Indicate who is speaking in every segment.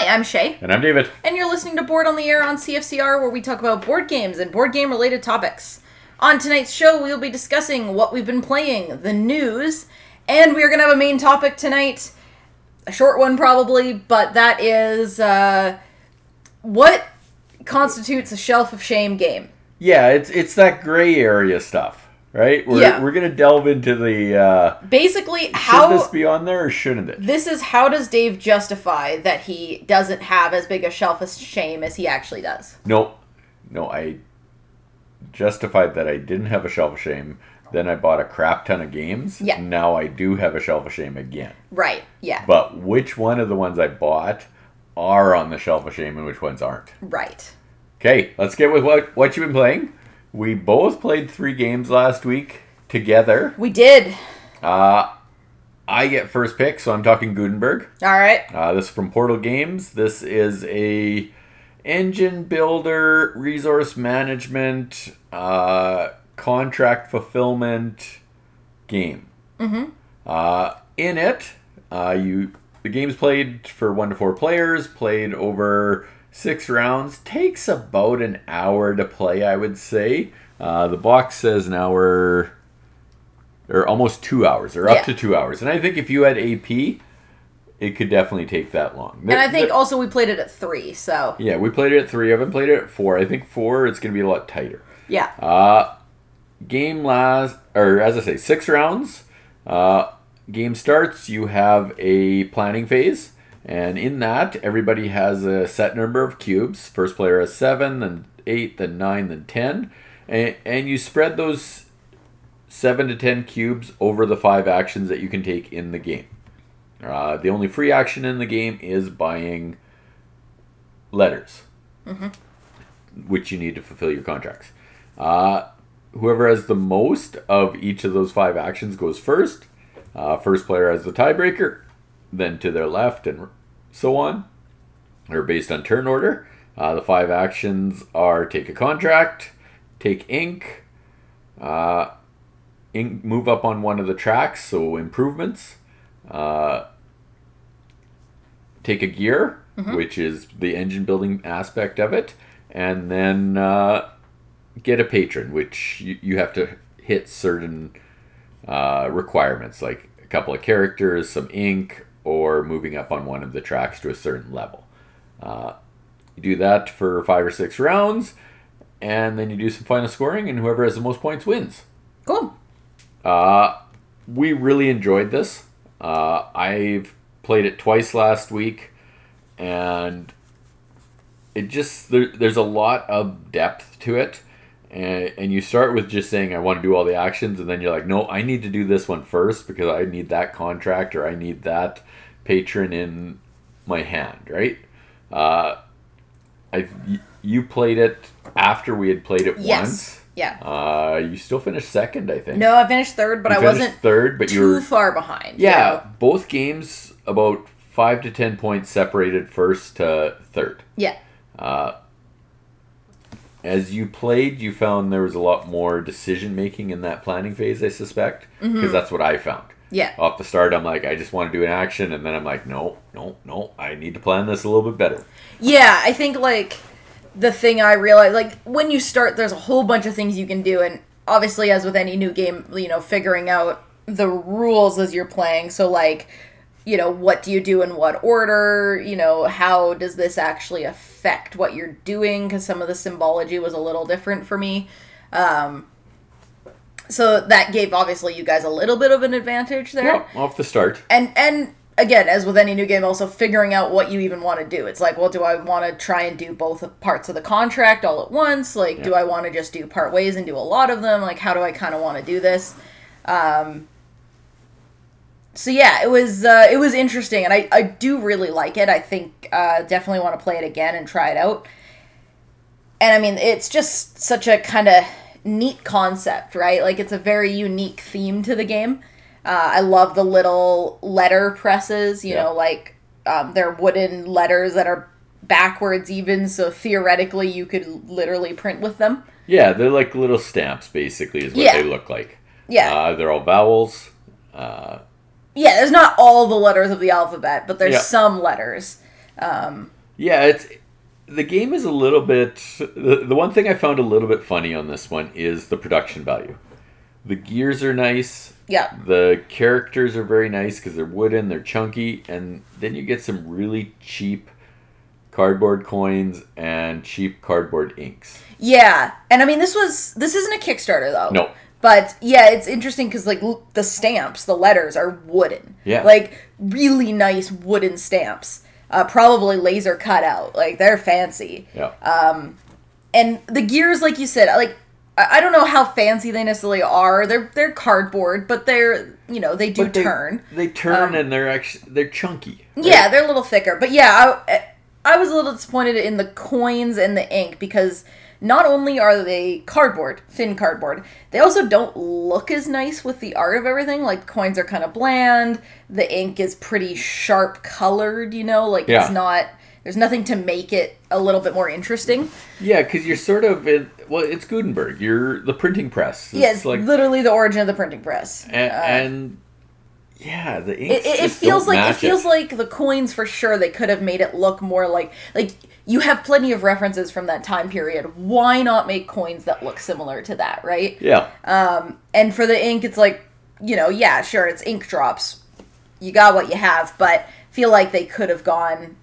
Speaker 1: Hi, I'm Shay.
Speaker 2: And I'm David.
Speaker 1: And you're listening to Board on the Air on CFCR, where we talk about board games and board game related topics. On tonight's show, we'll be discussing what we've been playing, the news, and we're going to have a main topic tonight. A short one, probably, but that is uh, what constitutes a Shelf of Shame game.
Speaker 2: Yeah, it's it's that gray area stuff, right? We're,
Speaker 1: Yeah.
Speaker 2: we're gonna delve into the uh,
Speaker 1: Basically,
Speaker 2: should
Speaker 1: how.
Speaker 2: this be on there or shouldn't it?
Speaker 1: This is how does Dave justify that he doesn't have as big a shelf of shame as he actually does?
Speaker 2: No, no, I justified that I didn't have a shelf of shame. Then I bought a crap ton of games.
Speaker 1: Yeah.
Speaker 2: Now I do have a shelf of shame again.
Speaker 1: Right, yeah.
Speaker 2: But which one of the ones I bought are on the shelf of shame and which ones aren't?
Speaker 1: Right.
Speaker 2: Okay, let's get with what what you've been playing. We both played three games last week together.
Speaker 1: We did.
Speaker 2: Uh, I get first pick, so I'm talking Gutenberg.
Speaker 1: All right.
Speaker 2: Uh, this is from Portal Games. This is a engine builder, resource management, uh, contract fulfillment game. Mm-hmm. Uh, in it, uh, you the game's played for one to four players, played over six rounds. Takes about an hour to play, I would say. Uh, the box says an hour, or almost two hours, or up to two hours. And I think if you had AP, it could definitely take that long.
Speaker 1: And I think also we played it at three, so
Speaker 2: yeah, we played it at three. I haven't played it at four. I think four, it's going to be a lot tighter.
Speaker 1: yeah.
Speaker 2: Uh, game last, or as I say, six rounds. Uh, game starts. You have a planning phase, and in that, everybody has a set number of cubes. First player has seven, then eight, then nine, then ten, and and you spread those seven to ten cubes over the five actions that you can take in the game. Uh, the only free action in the game is buying letters, which you need to fulfill your contracts. Uh, whoever has the most of each of those five actions goes first. Uh, first player has the tiebreaker, then to their left, and so on. Or based on turn order. Uh, the five actions are take a contract, take ink, uh, ink, move up on one of the tracks, so improvements. Uh, take a gear, which is the engine building aspect of it, and then uh, get a patron, which you, you have to hit certain uh, requirements, like a couple of characters, some ink, or moving up on one of the tracks to a certain level. Uh, you do that for five or six rounds, and then you do some final scoring, and whoever has the most points wins.
Speaker 1: Cool.
Speaker 2: Uh, we really enjoyed this. Uh, I've played it twice last week, and it just there, there's a lot of depth to it. And, and you start with just saying I want to do all the actions, and then you're like, no, I need to do this one first because I need that contract or I need that patron in my hand, right? Uh, I you played it after we had played it
Speaker 1: Yes.
Speaker 2: once.
Speaker 1: Yeah.
Speaker 2: Uh, you still finished second, I think.
Speaker 1: No, I finished third, but
Speaker 2: You
Speaker 1: I wasn't
Speaker 2: third, but you
Speaker 1: too
Speaker 2: were
Speaker 1: far behind.
Speaker 2: yeah. Both games about five to ten points separated first to third.
Speaker 1: Yeah.
Speaker 2: As you played, you found there was a lot more decision making in that planning phase. I suspect because
Speaker 1: Mm-hmm.
Speaker 2: that's what I found.
Speaker 1: Yeah.
Speaker 2: Off the start, I'm like, I just want to do an action, and then I'm like, no, no, no, I need to plan this a little bit better.
Speaker 1: Yeah, I think like the thing I realized like when you start there's a whole bunch of things you can do and obviously as with any new game, you know, figuring out the rules as you're playing. So like, you know, what do you do in what order? You know, how does this actually affect what you're doing? Cuz some of the symbology was a little different for me. Um so that gave obviously you guys a little bit of an advantage there.
Speaker 2: Yeah, off the start.
Speaker 1: and and again as with any new game also figuring out what you even want to do. It's like well do i want to try and do both parts of the contract all at once? Like do i want to just do part ways and do a lot of them? Like how do i kind of want to do this? Um so yeah it was uh it was interesting and i i do really like it i think uh definitely want to play it again and try it out and i mean it's just such a kind of neat concept right like it's a very unique theme to the game uh, I love the little letter presses, you
Speaker 2: Yeah.
Speaker 1: know, like um, they're wooden letters that are backwards even, so theoretically you could literally print with them.
Speaker 2: Yeah, they're like little stamps, basically, is what
Speaker 1: Yeah.
Speaker 2: they look like.
Speaker 1: Yeah.
Speaker 2: Uh, they're all vowels. Uh,
Speaker 1: Yeah, there's not all the letters of the alphabet, but there's
Speaker 2: Yeah.
Speaker 1: some letters.
Speaker 2: Um, yeah, it's the game is a little bit. The, the one thing I found a little bit funny on this one is the production value. The gears are nice.
Speaker 1: Yeah.
Speaker 2: The characters are very nice because they're wooden, they're chunky, and then you get some really cheap cardboard coins and cheap cardboard inks.
Speaker 1: Yeah, and I mean this was this isn't a Kickstarter though.
Speaker 2: No.
Speaker 1: But yeah, it's interesting because like l- the stamps, the letters are wooden.
Speaker 2: Yeah.
Speaker 1: Like really nice wooden stamps. Uh, probably laser cut out. Like they're fancy.
Speaker 2: Yeah.
Speaker 1: And the gears, like you said, like I I don't know how fancy they necessarily are. They're they're cardboard, but they're you know they do
Speaker 2: they,
Speaker 1: turn.
Speaker 2: They turn and they're actually they're chunky. right?
Speaker 1: Yeah, they're a little thicker. But yeah, I, I was a little disappointed in the coins and the ink because not only are they cardboard, thin cardboard, they also don't look as nice with the art of everything. Like coins are kind of bland, the ink is pretty sharp colored, you know, like
Speaker 2: Yeah.
Speaker 1: it's not there's nothing to make it a little bit more interesting.
Speaker 2: Yeah, because you're sort of in. Well, it's Gutenberg. You're the printing press. It's
Speaker 1: yeah, it's
Speaker 2: like
Speaker 1: literally the origin of the printing press.
Speaker 2: and,
Speaker 1: Uh,
Speaker 2: and yeah, the ink.
Speaker 1: it, it, it feels like it feels like the coins for sure they could have made it look more like like you have plenty of references from that time period why not make coins that look similar to that right
Speaker 2: Yeah, Um,
Speaker 1: and for the ink it's like you know yeah sure it's ink drops you got what you have but feel like they could have gone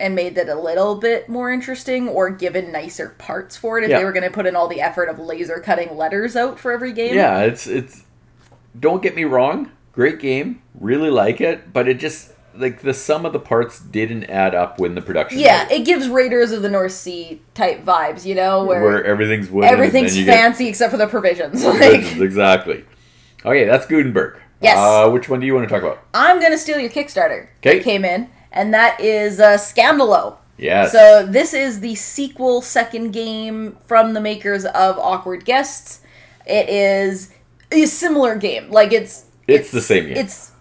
Speaker 1: and made that a little bit more interesting or given nicer parts for it if
Speaker 2: Yeah.
Speaker 1: they were going to put in all the effort of laser cutting letters out for every game
Speaker 2: yeah. It's it's. Don't get me wrong. Great game. Really like it, but it just like the sum of the parts didn't add up when the production.
Speaker 1: yeah
Speaker 2: value,
Speaker 1: it gives raiders of the north sea type vibes you know
Speaker 2: where, everything's wooden.
Speaker 1: everything's
Speaker 2: you get
Speaker 1: fancy except for the provisions.
Speaker 2: provisions,
Speaker 1: Like,
Speaker 2: exactly. Okay, that's Gutenberg.
Speaker 1: Yes.
Speaker 2: Uh, which one do you want to talk about?
Speaker 1: I'm gonna steal your Kickstarter.
Speaker 2: Okay.
Speaker 1: came in, and that is uh, Scandalo.
Speaker 2: Yes.
Speaker 1: So this is the sequel, second game from the makers of Awkward Guests. It is a similar game. Like it's
Speaker 2: It's the same game.
Speaker 1: It's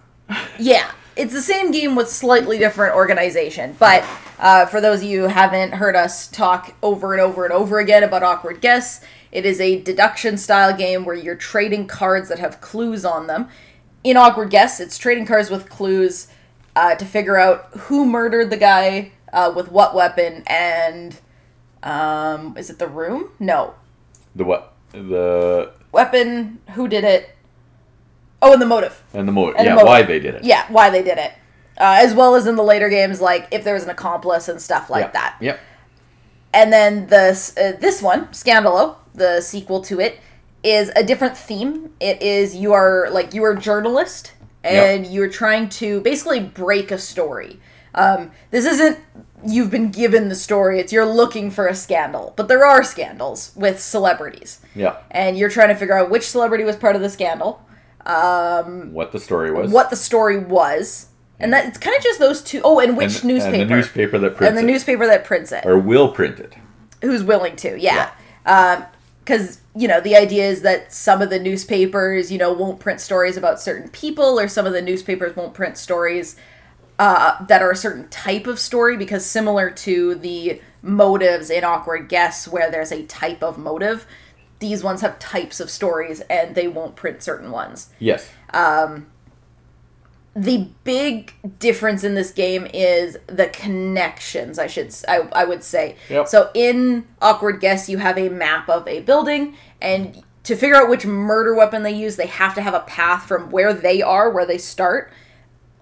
Speaker 1: yeah, it's the same game with slightly different organization. But uh, for those of you who haven't heard us talk over and over and over again about Awkward Guests, it is a deduction style game where you're trading cards that have clues on them. In Awkward Guests, it's trading cards with clues uh, to figure out who murdered the guy uh, with what weapon and um, is it the room? No,
Speaker 2: the what? The
Speaker 1: weapon. Who did it? Oh, and the motive.
Speaker 2: and the motive.
Speaker 1: And the
Speaker 2: Yeah,
Speaker 1: motive.
Speaker 2: why they did it.
Speaker 1: Yeah, why they did it. Uh, as well as in the later games, like if there was an accomplice and stuff like
Speaker 2: Yeah.
Speaker 1: that.
Speaker 2: Yep.
Speaker 1: And then this uh, this one, Scandalo, the sequel to it, is a different theme. It is you are like you are a journalist and you're trying to basically break a story. Um, this isn't you've been given the story; it's you're looking for a scandal. But there are scandals with celebrities,
Speaker 2: Yeah.
Speaker 1: and you're trying to figure out which celebrity was part of the scandal,
Speaker 2: What the story was.
Speaker 1: what the story was, and that it's kind of just those two. Oh, and
Speaker 2: and,
Speaker 1: which newspaper?
Speaker 2: And the newspaper that prints
Speaker 1: and the
Speaker 2: it.
Speaker 1: newspaper that prints it.
Speaker 2: or will print it.
Speaker 1: who's willing to yeah Um because you know the idea is that some of the newspapers you know won't print stories about certain people or some of the newspapers won't print stories uh, that are a certain type of story because similar to the motives in Awkward Guests where there's a type of motive these ones have types of stories and they won't print certain ones
Speaker 2: Yes.
Speaker 1: Um, the big difference in this game is the connections i should i, I would say
Speaker 2: Yep.
Speaker 1: so in Awkward Guests you have a map of a building and to figure out which murder weapon they use they have to have a path from where they are where they start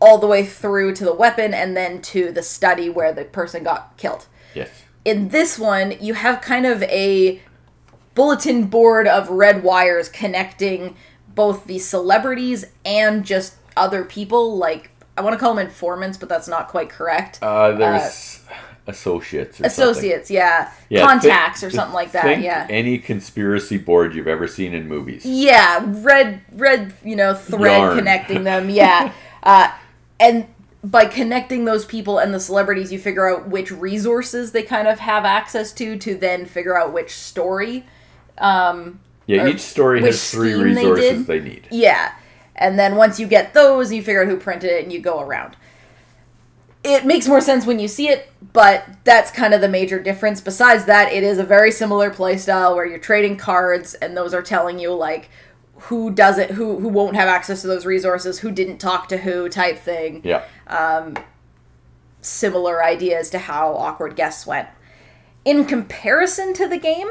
Speaker 1: all the way through to the weapon and then to the study where the person got killed
Speaker 2: Yes.
Speaker 1: in this one, you have kind of a bulletin board of red wires connecting both the celebrities and just other people. Like, I want to call them informants, but that's not quite correct.
Speaker 2: Uh, there's associates. Or
Speaker 1: Associates, yeah.
Speaker 2: Yeah,
Speaker 1: Contacts
Speaker 2: think-
Speaker 1: or something like that,
Speaker 2: think
Speaker 1: yeah.
Speaker 2: Any conspiracy board you've ever seen in movies.
Speaker 1: Yeah, red, red, you know, thread
Speaker 2: Yarn.
Speaker 1: connecting them. Yeah, uh, and by connecting those people and the celebrities, you figure out which resources they kind of have access to to then figure out which story.
Speaker 2: Yeah, each story has three
Speaker 1: scheme they
Speaker 2: resources they, need.
Speaker 1: Yeah, and then once you get those, you figure out who printed it and you go around. It makes more sense when you see it, but that's kind of the major difference. Besides that, it is a very similar playstyle where you're trading cards, and those are telling you like who doesn't, who who won't have access to those resources, who didn't talk to who, type thing.
Speaker 2: Yeah.
Speaker 1: Um similar idea as to how Awkward Guests went. In comparison to the game,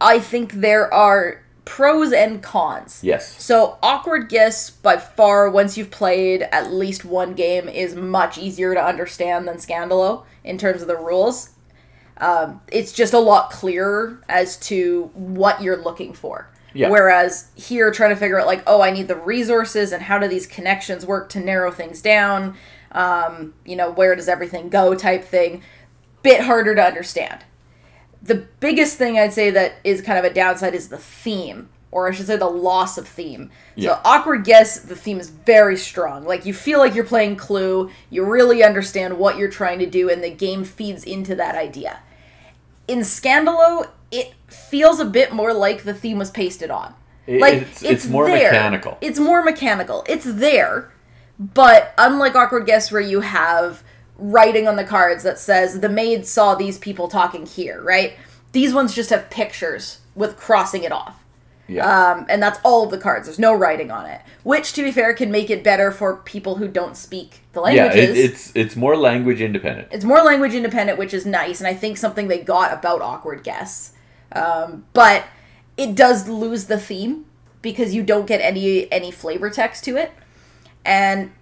Speaker 1: I think there are pros and cons.
Speaker 2: Yes.
Speaker 1: So Awkward Guests by far once you've played at least one game is much easier to understand than Scandalo in terms of the rules. Um, it's just a lot clearer as to what you're looking for.
Speaker 2: Yeah.
Speaker 1: Whereas here, trying to figure out like, oh, I need the resources and how do these connections work to narrow things down. Um, you know, where does everything go? Type thing. Bit harder to understand the biggest thing I'd say that is kind of a downside is the theme, or I should say the loss of theme.
Speaker 2: Yeah.
Speaker 1: So Awkward Guests, the theme is very strong. Like you feel like you're playing Clue, you really understand what you're trying to do, and the game feeds into that idea. In Scandalo, it feels a bit more like the theme was pasted on.
Speaker 2: It-
Speaker 1: Like
Speaker 2: it's- it's more
Speaker 1: there.
Speaker 2: mechanical.
Speaker 1: It's more mechanical. It's there, but unlike Awkward Guests where you have writing on the cards that says the maid saw these people talking here, right? These ones just have pictures with crossing it off.
Speaker 2: Yeah.
Speaker 1: Um, and that's all of the cards. There's no writing on it, which, to be fair, can make it better for people who don't speak the
Speaker 2: yeah.
Speaker 1: languages.
Speaker 2: It, it's it's more language independent.
Speaker 1: It's more language independent, which is nice, and I think something they got about Awkward Guests. Um, but it does lose the theme because you don't get any any flavor text to it, and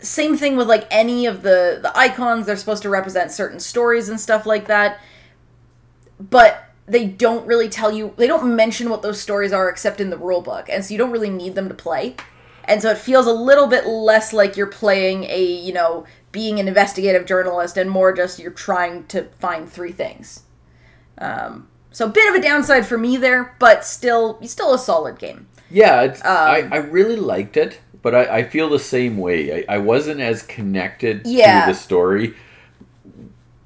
Speaker 1: same thing with like any of the the icons. They're supposed to represent certain stories and stuff like that, but they don't really tell you. They don't mention what those stories are except in the rule book, and so you don't really need them to play. And so it feels a little bit less like you're playing a, you know, being an investigative journalist and more just you're trying to find three things. Um, so a bit of a downside for me there, but still, still a solid game.
Speaker 2: Yeah, it's,
Speaker 1: Um,
Speaker 2: I, I really liked it, but I, I feel the same way. I, I wasn't as connected
Speaker 1: Yeah.
Speaker 2: to the story,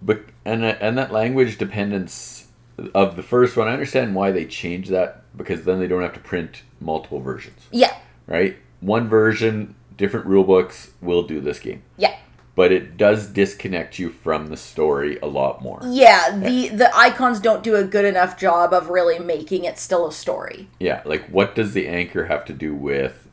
Speaker 2: but and that- and that language dependence of the first one. I understand why they changed that because then they don't have to print multiple versions,
Speaker 1: Yeah,
Speaker 2: right? One version, different rule books will do this game,
Speaker 1: yeah,
Speaker 2: but it does disconnect you from the story a lot more.
Speaker 1: yeah. The the icons don't do a good enough job of really making it still a story.
Speaker 2: Yeah, like what does the anchor have to do with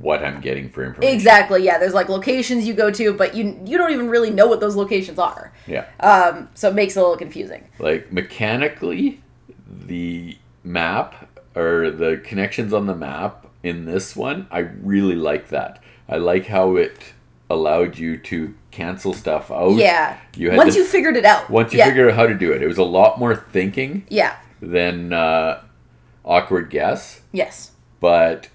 Speaker 2: what I'm getting for information?
Speaker 1: Exactly. Yeah. There's like locations you go to, but you you don't even really know what those locations are.
Speaker 2: Yeah.
Speaker 1: Um, so it makes it a little confusing.
Speaker 2: like mechanically the map or the connections on the map in this one i really like that i like how it allowed you to cancel stuff out
Speaker 1: Yeah.
Speaker 2: you had
Speaker 1: Once
Speaker 2: to-
Speaker 1: you figured it out.
Speaker 2: once you
Speaker 1: yeah.
Speaker 2: figured out how to do it it was a lot more thinking
Speaker 1: Yeah.
Speaker 2: than uh, Awkward Guests
Speaker 1: Yes.
Speaker 2: but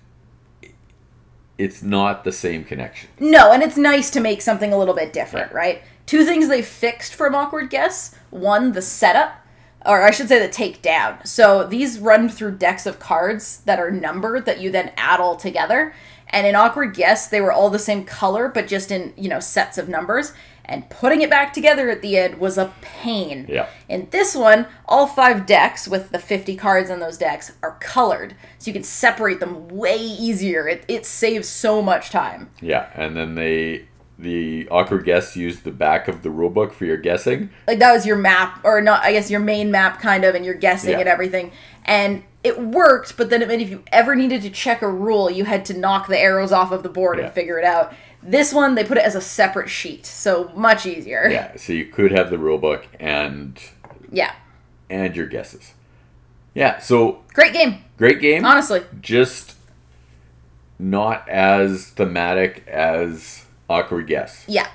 Speaker 2: it's not the same connection
Speaker 1: No, and it's nice to make something a little bit different, right? Two things they fixed from Awkward Guests. One, the setup, or I should say the takedown. So these run through decks of cards that are numbered that you then add all together. And in Awkward Guests, they were all the same color, but just in, you know, sets of numbers. And putting it back together at the end was a pain.
Speaker 2: Yeah.
Speaker 1: In this one, all five decks with the 50 cards in those decks are colored. So you can separate them way easier. It, it saves so much time.
Speaker 2: yeah and then they the Awkward Guests used the back of the rulebook for your guessing
Speaker 1: like that was your map or not i guess your main map kind of and you're guessing
Speaker 2: Yeah.
Speaker 1: and everything and it worked but then it meant if you ever needed to check a rule you had to knock the arrows off of the board
Speaker 2: Yeah.
Speaker 1: and figure it out this one they put it as a separate sheet so much easier
Speaker 2: yeah so you could have the rule book and
Speaker 1: yeah
Speaker 2: and your guesses. Yeah, so
Speaker 1: great game
Speaker 2: great game.
Speaker 1: honestly
Speaker 2: Just not as thematic as Awkward Guests.
Speaker 1: yeah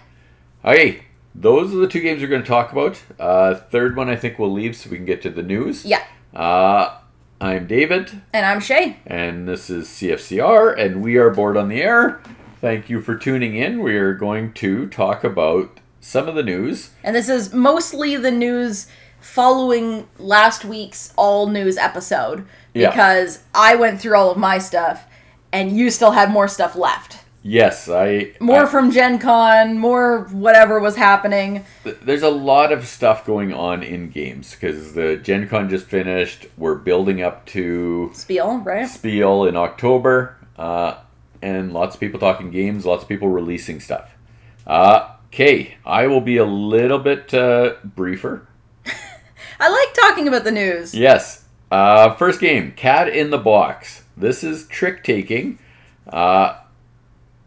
Speaker 2: Okay, those are the two games we're going to talk about. Uh, third one I think we'll leave so we can get to the news.
Speaker 1: yeah
Speaker 2: Uh, I'm David,
Speaker 1: and i'm shay
Speaker 2: and this is CFCR, and we are bored on the air. Thank you for tuning in. We are going to talk about some of the news.
Speaker 1: and this is mostly the news following last week's all news episode
Speaker 2: Yeah.
Speaker 1: because i went through all of my stuff and you still had more stuff left
Speaker 2: Yes, I
Speaker 1: more
Speaker 2: I-
Speaker 1: from Gen Con, more whatever was happening.
Speaker 2: Th- There's a lot of stuff going on in games because the Gen Con just finished. We're building up to
Speaker 1: Spiel, right?
Speaker 2: Spiel in October, uh, and lots of people talking games, lots of people releasing stuff. Uh, okay, I will be a little bit uh, briefer.
Speaker 1: I like talking about the news.
Speaker 2: Yes. Uh, first game, Cat in the Box. This is trick taking. Uh,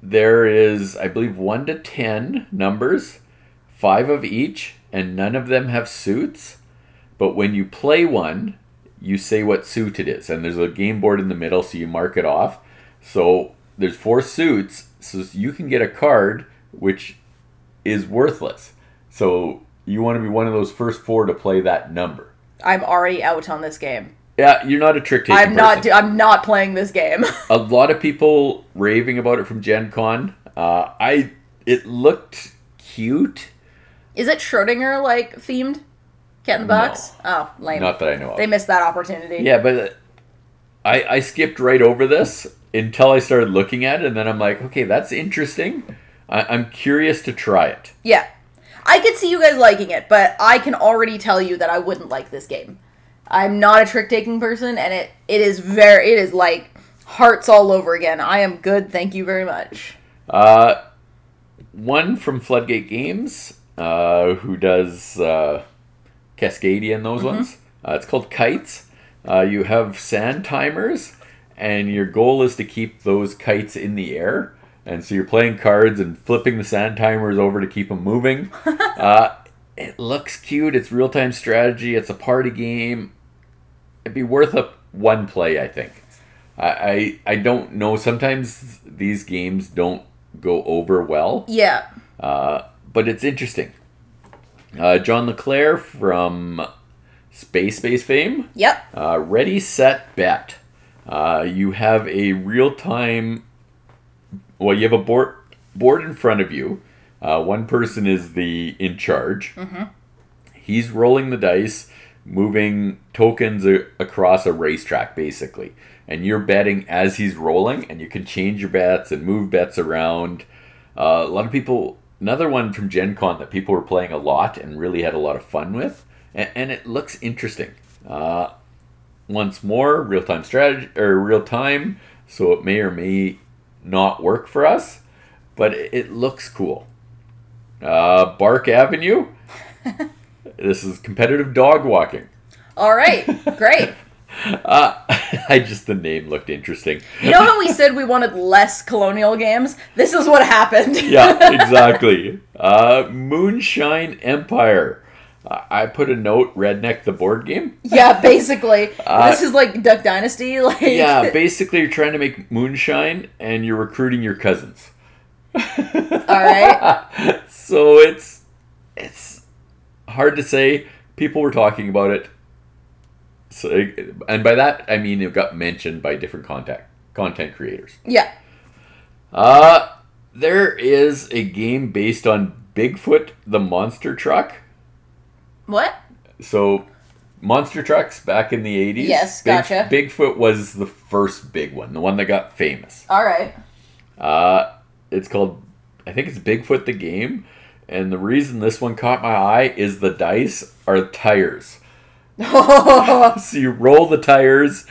Speaker 2: there is, I believe, 1 to 10 numbers five of each, and none of them have suits. But when you play one, you say what suit it is, and there's a game board in the middle, so you mark it off. So there's four suits, so you can get a card which is worthless. So you want to be one of those first four to play that number.
Speaker 1: I'm already out on this game.
Speaker 2: Yeah, you're not a trick taking.
Speaker 1: I'm not.
Speaker 2: person.
Speaker 1: I'm not playing this game.
Speaker 2: a lot of people raving about it from Gen Con. Uh, I it looked cute.
Speaker 1: Is it Schrodinger like themed? Cat in the
Speaker 2: No.
Speaker 1: box. Oh, lame.
Speaker 2: Not that I know of.
Speaker 1: They missed that opportunity.
Speaker 2: Yeah, but I I skipped right over this until I started looking at it, and then I'm like, okay, that's interesting. I, I'm curious to try it.
Speaker 1: Yeah. I could see you guys liking it, but I can already tell you that I wouldn't like this game. I'm not a trick taking person, and it, it is very it is like hearts all over again. I am good, thank you very much.
Speaker 2: Uh, one from Floodgate Games, uh, who does uh, Cascadia and those ones. Uh, it's called Kites. Uh, you have sand timers, and your goal is to keep those kites in the air. And so you're playing cards and flipping the sand timers over to keep them moving. uh, it looks cute. It's real time strategy. It's a party game. It'd be worth a one play, I think. I, I I don't know. Sometimes these games don't go over well,
Speaker 1: Yeah.
Speaker 2: uh, but it's interesting. Uh, John D. Clair from Space Base fame.
Speaker 1: Yep.
Speaker 2: Uh, ready, set, bet. Uh, you have a real time. Well, you have a board board in front of you. Uh, one person is the in charge. He's rolling the dice, moving tokens a- across a racetrack, basically, and you're betting as he's rolling, and you can change your bets and move bets around. Uh, a lot of people. Another one from Gen Con that people were playing a lot and really had a lot of fun with, and, and it looks interesting. Uh, once more, real time strategy or real time, so it may or may not work for us, but it, looks cool. Uh, Bark Avenue. this is competitive dog walking.
Speaker 1: All right. Great.
Speaker 2: Uh, I just the name looked interesting.
Speaker 1: You know how we said we wanted less colonial games? This is what happened.
Speaker 2: yeah, exactly. Uh, Moonshine Empire. I put a note, Redneck the board game.
Speaker 1: yeah, basically.
Speaker 2: Uh,
Speaker 1: this is like Duck Dynasty. Like
Speaker 2: Yeah, basically you're trying to make moonshine and you're recruiting your cousins.
Speaker 1: All right.
Speaker 2: so it's it's hard to say. People were talking about it. So, and by that I mean it got mentioned by different content content creators.
Speaker 1: Yeah.
Speaker 2: Uh there is a game based on Bigfoot the monster truck.
Speaker 1: What?
Speaker 2: So monster trucks back in the 80s.
Speaker 1: Yes,
Speaker 2: Big-
Speaker 1: gotcha.
Speaker 2: Bigfoot was the first big one, the one that got famous.
Speaker 1: All right.
Speaker 2: Uh, it's called, I think it's Bigfoot the game. And the reason this one caught my eye is the dice are tires. So you roll the tires,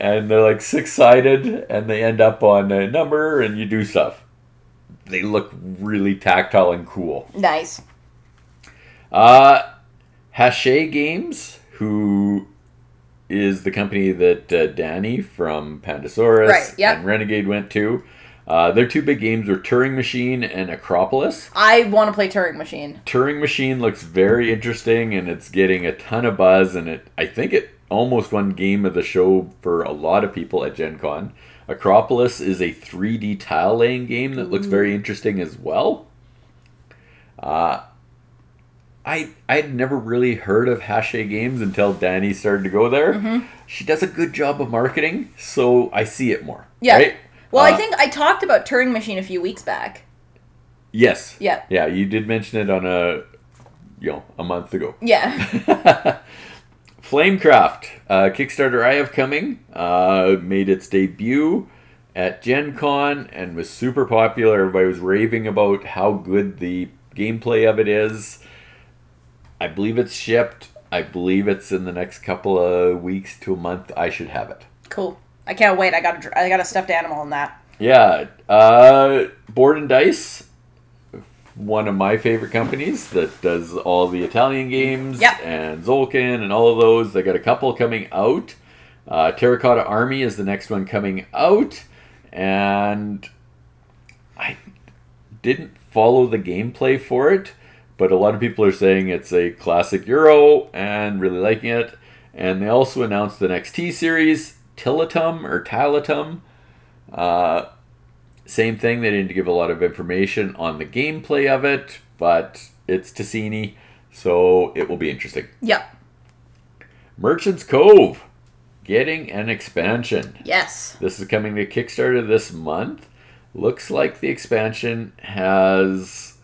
Speaker 2: and they're like six sided, and they end up on a number, and you do stuff. They look really tactile and cool.
Speaker 1: nice.
Speaker 2: Uh, Hache Games, who is the company that uh, Danny from Pandasaurus
Speaker 1: Right, yep.
Speaker 2: and Renegade went to. Uh, their two big games are Turing Machine and Akropolis.
Speaker 1: I want to play Turing Machine.
Speaker 2: Turing Machine looks very interesting and it's getting a ton of buzz and it I think it almost won game of the show for a lot of people at Gen Con. Akropolis is a 3D tile laying game that looks very interesting as well. Uh, I I'd never really heard of Hache Games until Danny started to go there. She does a good job of marketing, so I see it more.
Speaker 1: Yeah.
Speaker 2: Right?
Speaker 1: Well,
Speaker 2: Uh,
Speaker 1: I think I talked about Turing Machine a few weeks back.
Speaker 2: Yes.
Speaker 1: Yeah.
Speaker 2: Yeah, you did mention it on a you know, a month ago.
Speaker 1: Yeah.
Speaker 2: Flamecraft, uh, Kickstarter I have coming, uh, made its debut at Gen Con and was super popular. Everybody was raving about how good the gameplay of it is. I believe it's shipped. I believe it's in the next couple of weeks to a month. I should have it.
Speaker 1: cool. I can't wait. I got a, I got a stuffed animal in that.
Speaker 2: Yeah, uh, Board and Dice, one of my favorite companies that does all the Italian games
Speaker 1: Yep.
Speaker 2: and Tzolk'in and all of those. They got a couple coming out. Uh, Terracotta Army is the next one coming out, and I didn't follow the gameplay for it, but a lot of people are saying it's a classic Euro and really liking it. And they also announced the next T series, Tilatum or Talatum. Uh, same thing, they didn't give a lot of information on the gameplay of it, but it's Tascini, so it will be interesting.
Speaker 1: Yep.
Speaker 2: Merchants Cove getting an expansion.
Speaker 1: Yes.
Speaker 2: This is coming to Kickstarter this month. Looks like the expansion has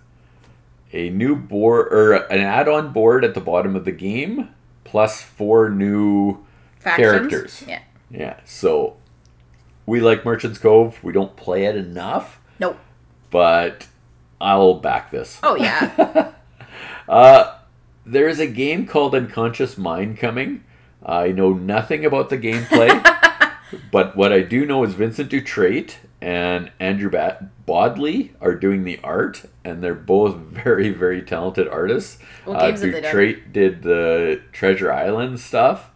Speaker 2: a new board or an add-on board at the bottom of the game, plus four new
Speaker 1: Factions.
Speaker 2: characters.
Speaker 1: Yeah.
Speaker 2: Yeah, so we like Merchants Cove. We don't play it enough,
Speaker 1: Nope.
Speaker 2: but I'll back this.
Speaker 1: Oh yeah.
Speaker 2: Uh, there is a game called Unconscious Mind coming. I know nothing about the gameplay, but what I do know is Vincent Dutrait and Andrew Bat- Bosley are doing the art, and they're both very, very talented artists.
Speaker 1: What
Speaker 2: Uh,
Speaker 1: games have they done?
Speaker 2: Dutrait did the Treasure Island stuff,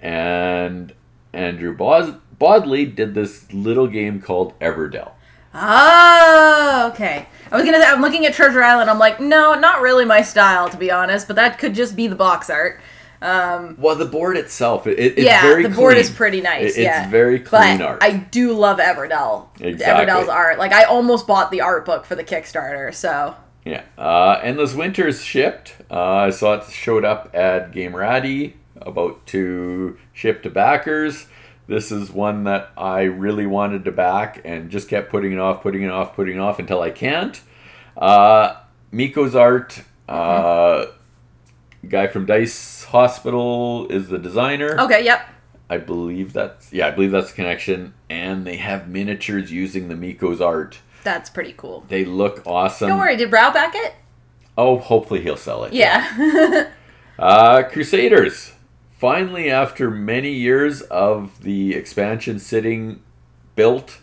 Speaker 2: and Andrew Bos- Bosley did this little game called Everdell.
Speaker 1: oh, okay. I was gonna. Say, I'm looking at Treasure Island. I'm like, no, not really my style, to be honest. But that could just be the box art. Um,
Speaker 2: Well, the board itself, it, it's
Speaker 1: yeah,
Speaker 2: very
Speaker 1: the board is pretty nice.
Speaker 2: It- it's
Speaker 1: yeah,
Speaker 2: very clean
Speaker 1: but
Speaker 2: art.
Speaker 1: I do love Everdell.
Speaker 2: Exactly.
Speaker 1: Everdell's art. Like I almost bought the art book for the Kickstarter. So
Speaker 2: Yeah. Uh, Endless Winters shipped. Uh, I saw it showed up at Game Ratty, about to ship to backers. This is one that I really wanted to back and just kept putting it off, putting it off, putting it off until I can't. Uh, Mico's art. Uh, guy from Dice Hospital is the designer.
Speaker 1: okay, yep.
Speaker 2: I believe that's yeah, I believe that's the connection. And they have miniatures using the Mico's art.
Speaker 1: That's pretty cool.
Speaker 2: They look awesome.
Speaker 1: Don't worry. Did Brow back it?
Speaker 2: Oh, hopefully he'll sell it.
Speaker 1: Yeah.
Speaker 2: Uh, Crusaders. Finally, after many years of the expansion sitting built,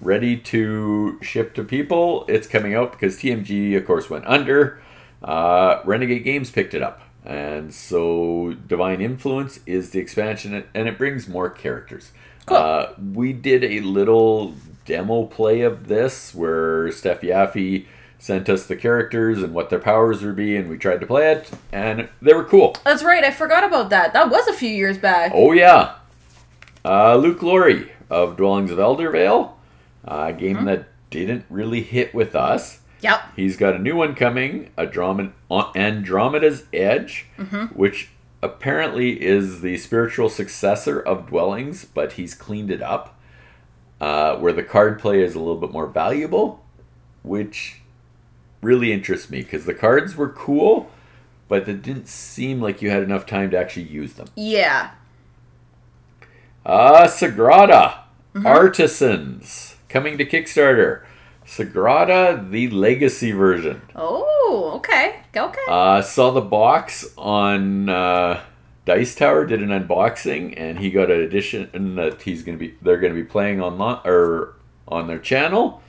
Speaker 2: ready to ship to people, it's coming out because TMG, of course, went under. Uh, Renegade Games picked it up. And so Divine Influence is the expansion, and it brings more characters.
Speaker 1: Cool.
Speaker 2: Uh, we did a little demo play of this where Seth Jaffee sent us the characters and what their powers would be, and we tried to play it, and they were cool.
Speaker 1: That's right. I forgot about that. That was a few years back.
Speaker 2: Oh yeah, uh, Luke Laurie of Dwellings of Eldervale, a game
Speaker 1: Mm-hmm.
Speaker 2: that didn't really hit with us.
Speaker 1: Yep.
Speaker 2: He's got a new one coming, Andromeda, Andromeda's Edge,
Speaker 1: Mm-hmm.
Speaker 2: which apparently is the spiritual successor of Dwellings, but he's cleaned it up, uh, where the card play is a little bit more valuable, which really interests me because the cards were cool, but it didn't seem like you had enough time to actually use them.
Speaker 1: Yeah.
Speaker 2: Uh, Sagrada Artisans coming to Kickstarter. Sagrada, the legacy version.
Speaker 1: Oh, okay. Okay.
Speaker 2: Uh, saw the box on uh, Dice Tower. Did an unboxing, and he got an edition that he's gonna be. They're gonna be playing online or on their channel.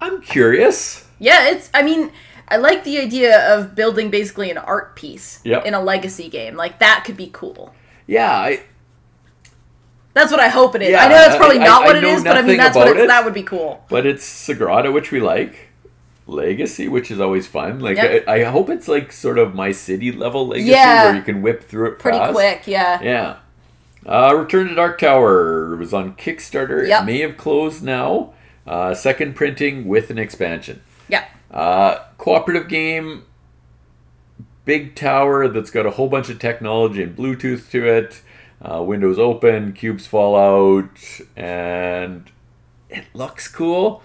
Speaker 2: I'm curious.
Speaker 1: yeah, it's. I mean, I like the idea of building basically an art piece
Speaker 2: Yep.
Speaker 1: in a legacy game. Like that could be cool.
Speaker 2: Yeah, I,
Speaker 1: That's what I hope it is.
Speaker 2: Yeah,
Speaker 1: I know that's probably
Speaker 2: I-
Speaker 1: not
Speaker 2: I
Speaker 1: what it
Speaker 2: know
Speaker 1: is, but I mean that's what it's,
Speaker 2: it.
Speaker 1: that would be cool.
Speaker 2: but it's Sagrada, which we like. Legacy, which is always fun. Like
Speaker 1: Yep.
Speaker 2: I, I hope it's like sort of my city level legacy,
Speaker 1: Yeah.
Speaker 2: where you can whip through it
Speaker 1: Pretty
Speaker 2: fast.
Speaker 1: quick, yeah.
Speaker 2: Yeah. Uh, Return to Dark Tower it was on Kickstarter.
Speaker 1: Yep.
Speaker 2: It may have closed now. Uh, second printing with an expansion.
Speaker 1: Yeah.
Speaker 2: Uh, cooperative game, big tower that's got a whole bunch of technology and Bluetooth to it. Uh, windows open, cubes fall out, and it looks cool.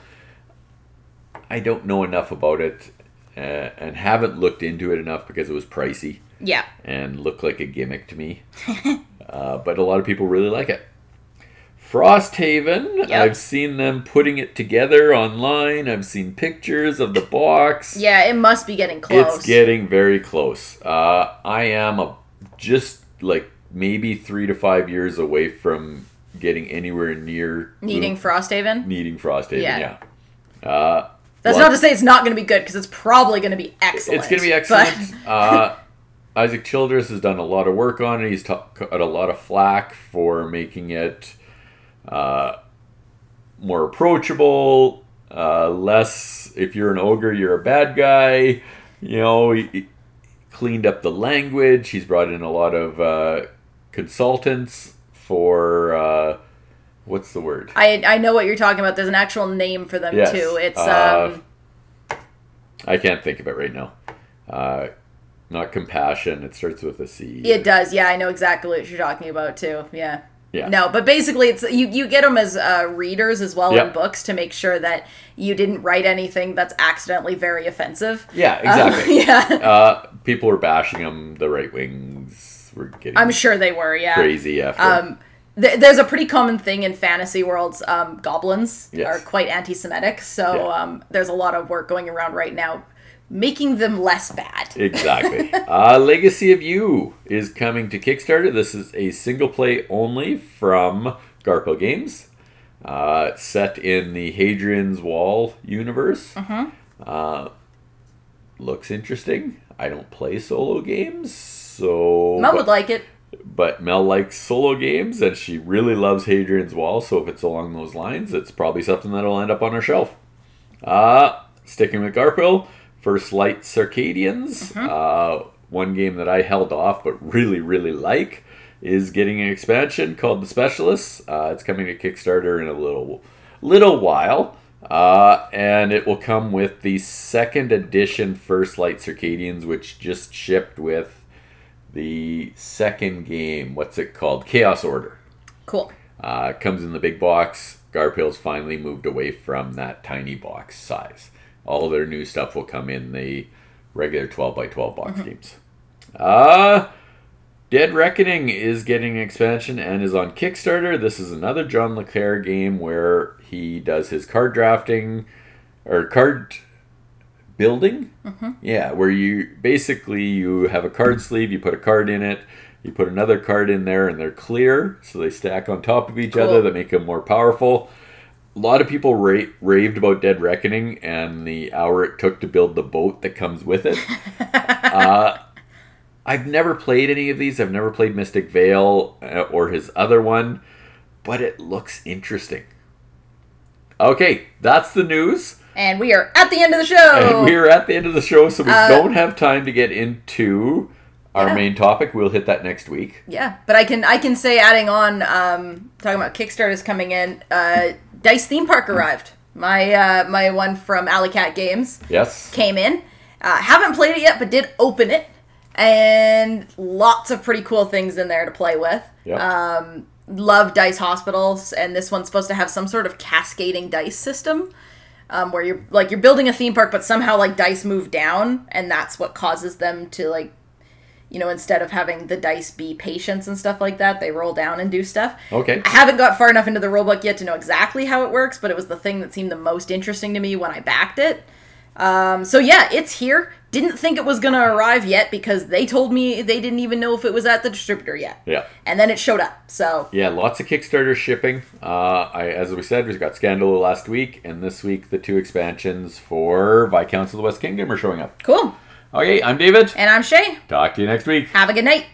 Speaker 2: I don't know enough about it uh, and haven't looked into it enough because it was pricey
Speaker 1: Yeah.
Speaker 2: and looked like a gimmick to me. uh, but a lot of people really like it. Frosthaven,
Speaker 1: Yep.
Speaker 2: I've seen them putting it together online. I've seen pictures of the box.
Speaker 1: Yeah, it must be getting close.
Speaker 2: It's getting very close. Uh, I am a, just like maybe three to five years away from getting anywhere near
Speaker 1: Needing Frosthaven.
Speaker 2: needing Frosthaven.
Speaker 1: Yeah.
Speaker 2: Yeah. Uh,
Speaker 1: That's
Speaker 2: lot-
Speaker 1: not to say it's not going to be good because it's probably going to be excellent.
Speaker 2: It's going to be
Speaker 1: but-
Speaker 2: excellent. uh, Isaac Childres has done a lot of work on it. He's got a lot of flack for making it uh, more approachable, uh, less if you're an ogre, you're a bad guy. you know, he, he cleaned up the language. He's brought in a lot of uh, consultants for uh, what's the word?
Speaker 1: I I know what you're talking about. There's an actual name for them
Speaker 2: Yes,
Speaker 1: too. It's
Speaker 2: uh,
Speaker 1: um
Speaker 2: I can't think of it right now. Uh, not compassion. It starts with a C.
Speaker 1: it does. Yeah, I know exactly what you're talking about too. Yeah.
Speaker 2: Yeah.
Speaker 1: No, but basically, it's you. You get them as uh, readers as well in books to make sure that you didn't write anything that's accidentally very offensive.
Speaker 2: Yeah,
Speaker 1: Um,
Speaker 2: exactly.
Speaker 1: yeah,
Speaker 2: uh, people are bashing them. The right wings were getting
Speaker 1: I'm sure they were. Yeah.
Speaker 2: crazy after.
Speaker 1: Um, th- there's a pretty common thing in fantasy worlds. Um, goblins
Speaker 2: Yes.
Speaker 1: are quite anti-Semitic, so
Speaker 2: Yeah.
Speaker 1: um, there's a lot of work going around right now, making them less bad.
Speaker 2: Exactly. uh, Legacy of You is coming to Kickstarter. This is a single play only from Garphill Games. Uh, it's set in the Hadrian's Wall universe. Uh, looks interesting. I don't play solo games, so.
Speaker 1: Mel would like it.
Speaker 2: but Mel likes solo games and she really loves Hadrian's Wall, so if it's along those lines, it's probably something that'll end up on her shelf. Uh, sticking with Garphill, First Light Circadians. Uh, one game that I held off but really, really like is getting an expansion called The Specialists. Uh, it's coming to Kickstarter in a little, little while. Uh, and it will come with the second edition First Light Circadians, which just shipped with the second game. What's it called? Chaos Order.
Speaker 1: Cool.
Speaker 2: Uh, comes in the big box. Garphill's finally moved away from that tiny box size. All of their new stuff will come in the regular 12 by 12 box games. Uh, Dead Reckoning is getting an expansion and is on Kickstarter. This is another John D. Clair game where he does his card drafting or card building. Yeah, where you basically you have a card sleeve, you put a card in it, you put another card in there, and they're clear, so they stack on top of each
Speaker 1: Cool.
Speaker 2: other that make them more powerful. A lot of people ra- raved about Dead Reckoning and the hour it took to build the boat that comes with it. uh, I've never played any of these. I've never played Mystic Vale uh, or his other one, but it looks interesting. Okay, that's the news.
Speaker 1: And we are at the end of the show.
Speaker 2: And we're at the end of the show, so we
Speaker 1: Uh,
Speaker 2: don't have time to get into our
Speaker 1: Yeah.
Speaker 2: main topic. We'll hit that next week.
Speaker 1: Yeah, but I can I can say adding on um, talking about Kickstarters coming in. Uh, Dice Theme Park arrived. My uh, my one from Alley Cat Games
Speaker 2: Yes.
Speaker 1: came in. Uh, haven't played it yet, but did open it, and lots of pretty cool things in there to play with.
Speaker 2: Yep.
Speaker 1: Um, love dice hospitals, and this one's supposed to have some sort of cascading dice system. Um, where you're like you're building a theme park, but somehow like dice move down, and that's what causes them to like, you know, instead of having the dice be patients and stuff like that, they roll down and do stuff.
Speaker 2: Okay.
Speaker 1: I haven't got far enough into the rulebook yet to know exactly how it works, but it was the thing that seemed the most interesting to me when I backed it. Um, so yeah, it's here. Didn't think it was gonna arrive yet because they told me they didn't even know if it was at the distributor yet.
Speaker 2: Yeah.
Speaker 1: And then it showed up. So
Speaker 2: Yeah, lots of Kickstarter shipping. Uh, I, as we said, we got Scandalo last week, and this week the two expansions for Viscounts of the West Kingdom are showing up.
Speaker 1: cool.
Speaker 2: Okay, I'm David.
Speaker 1: And I'm Shay.
Speaker 2: Talk to you next week.
Speaker 1: Have a good night.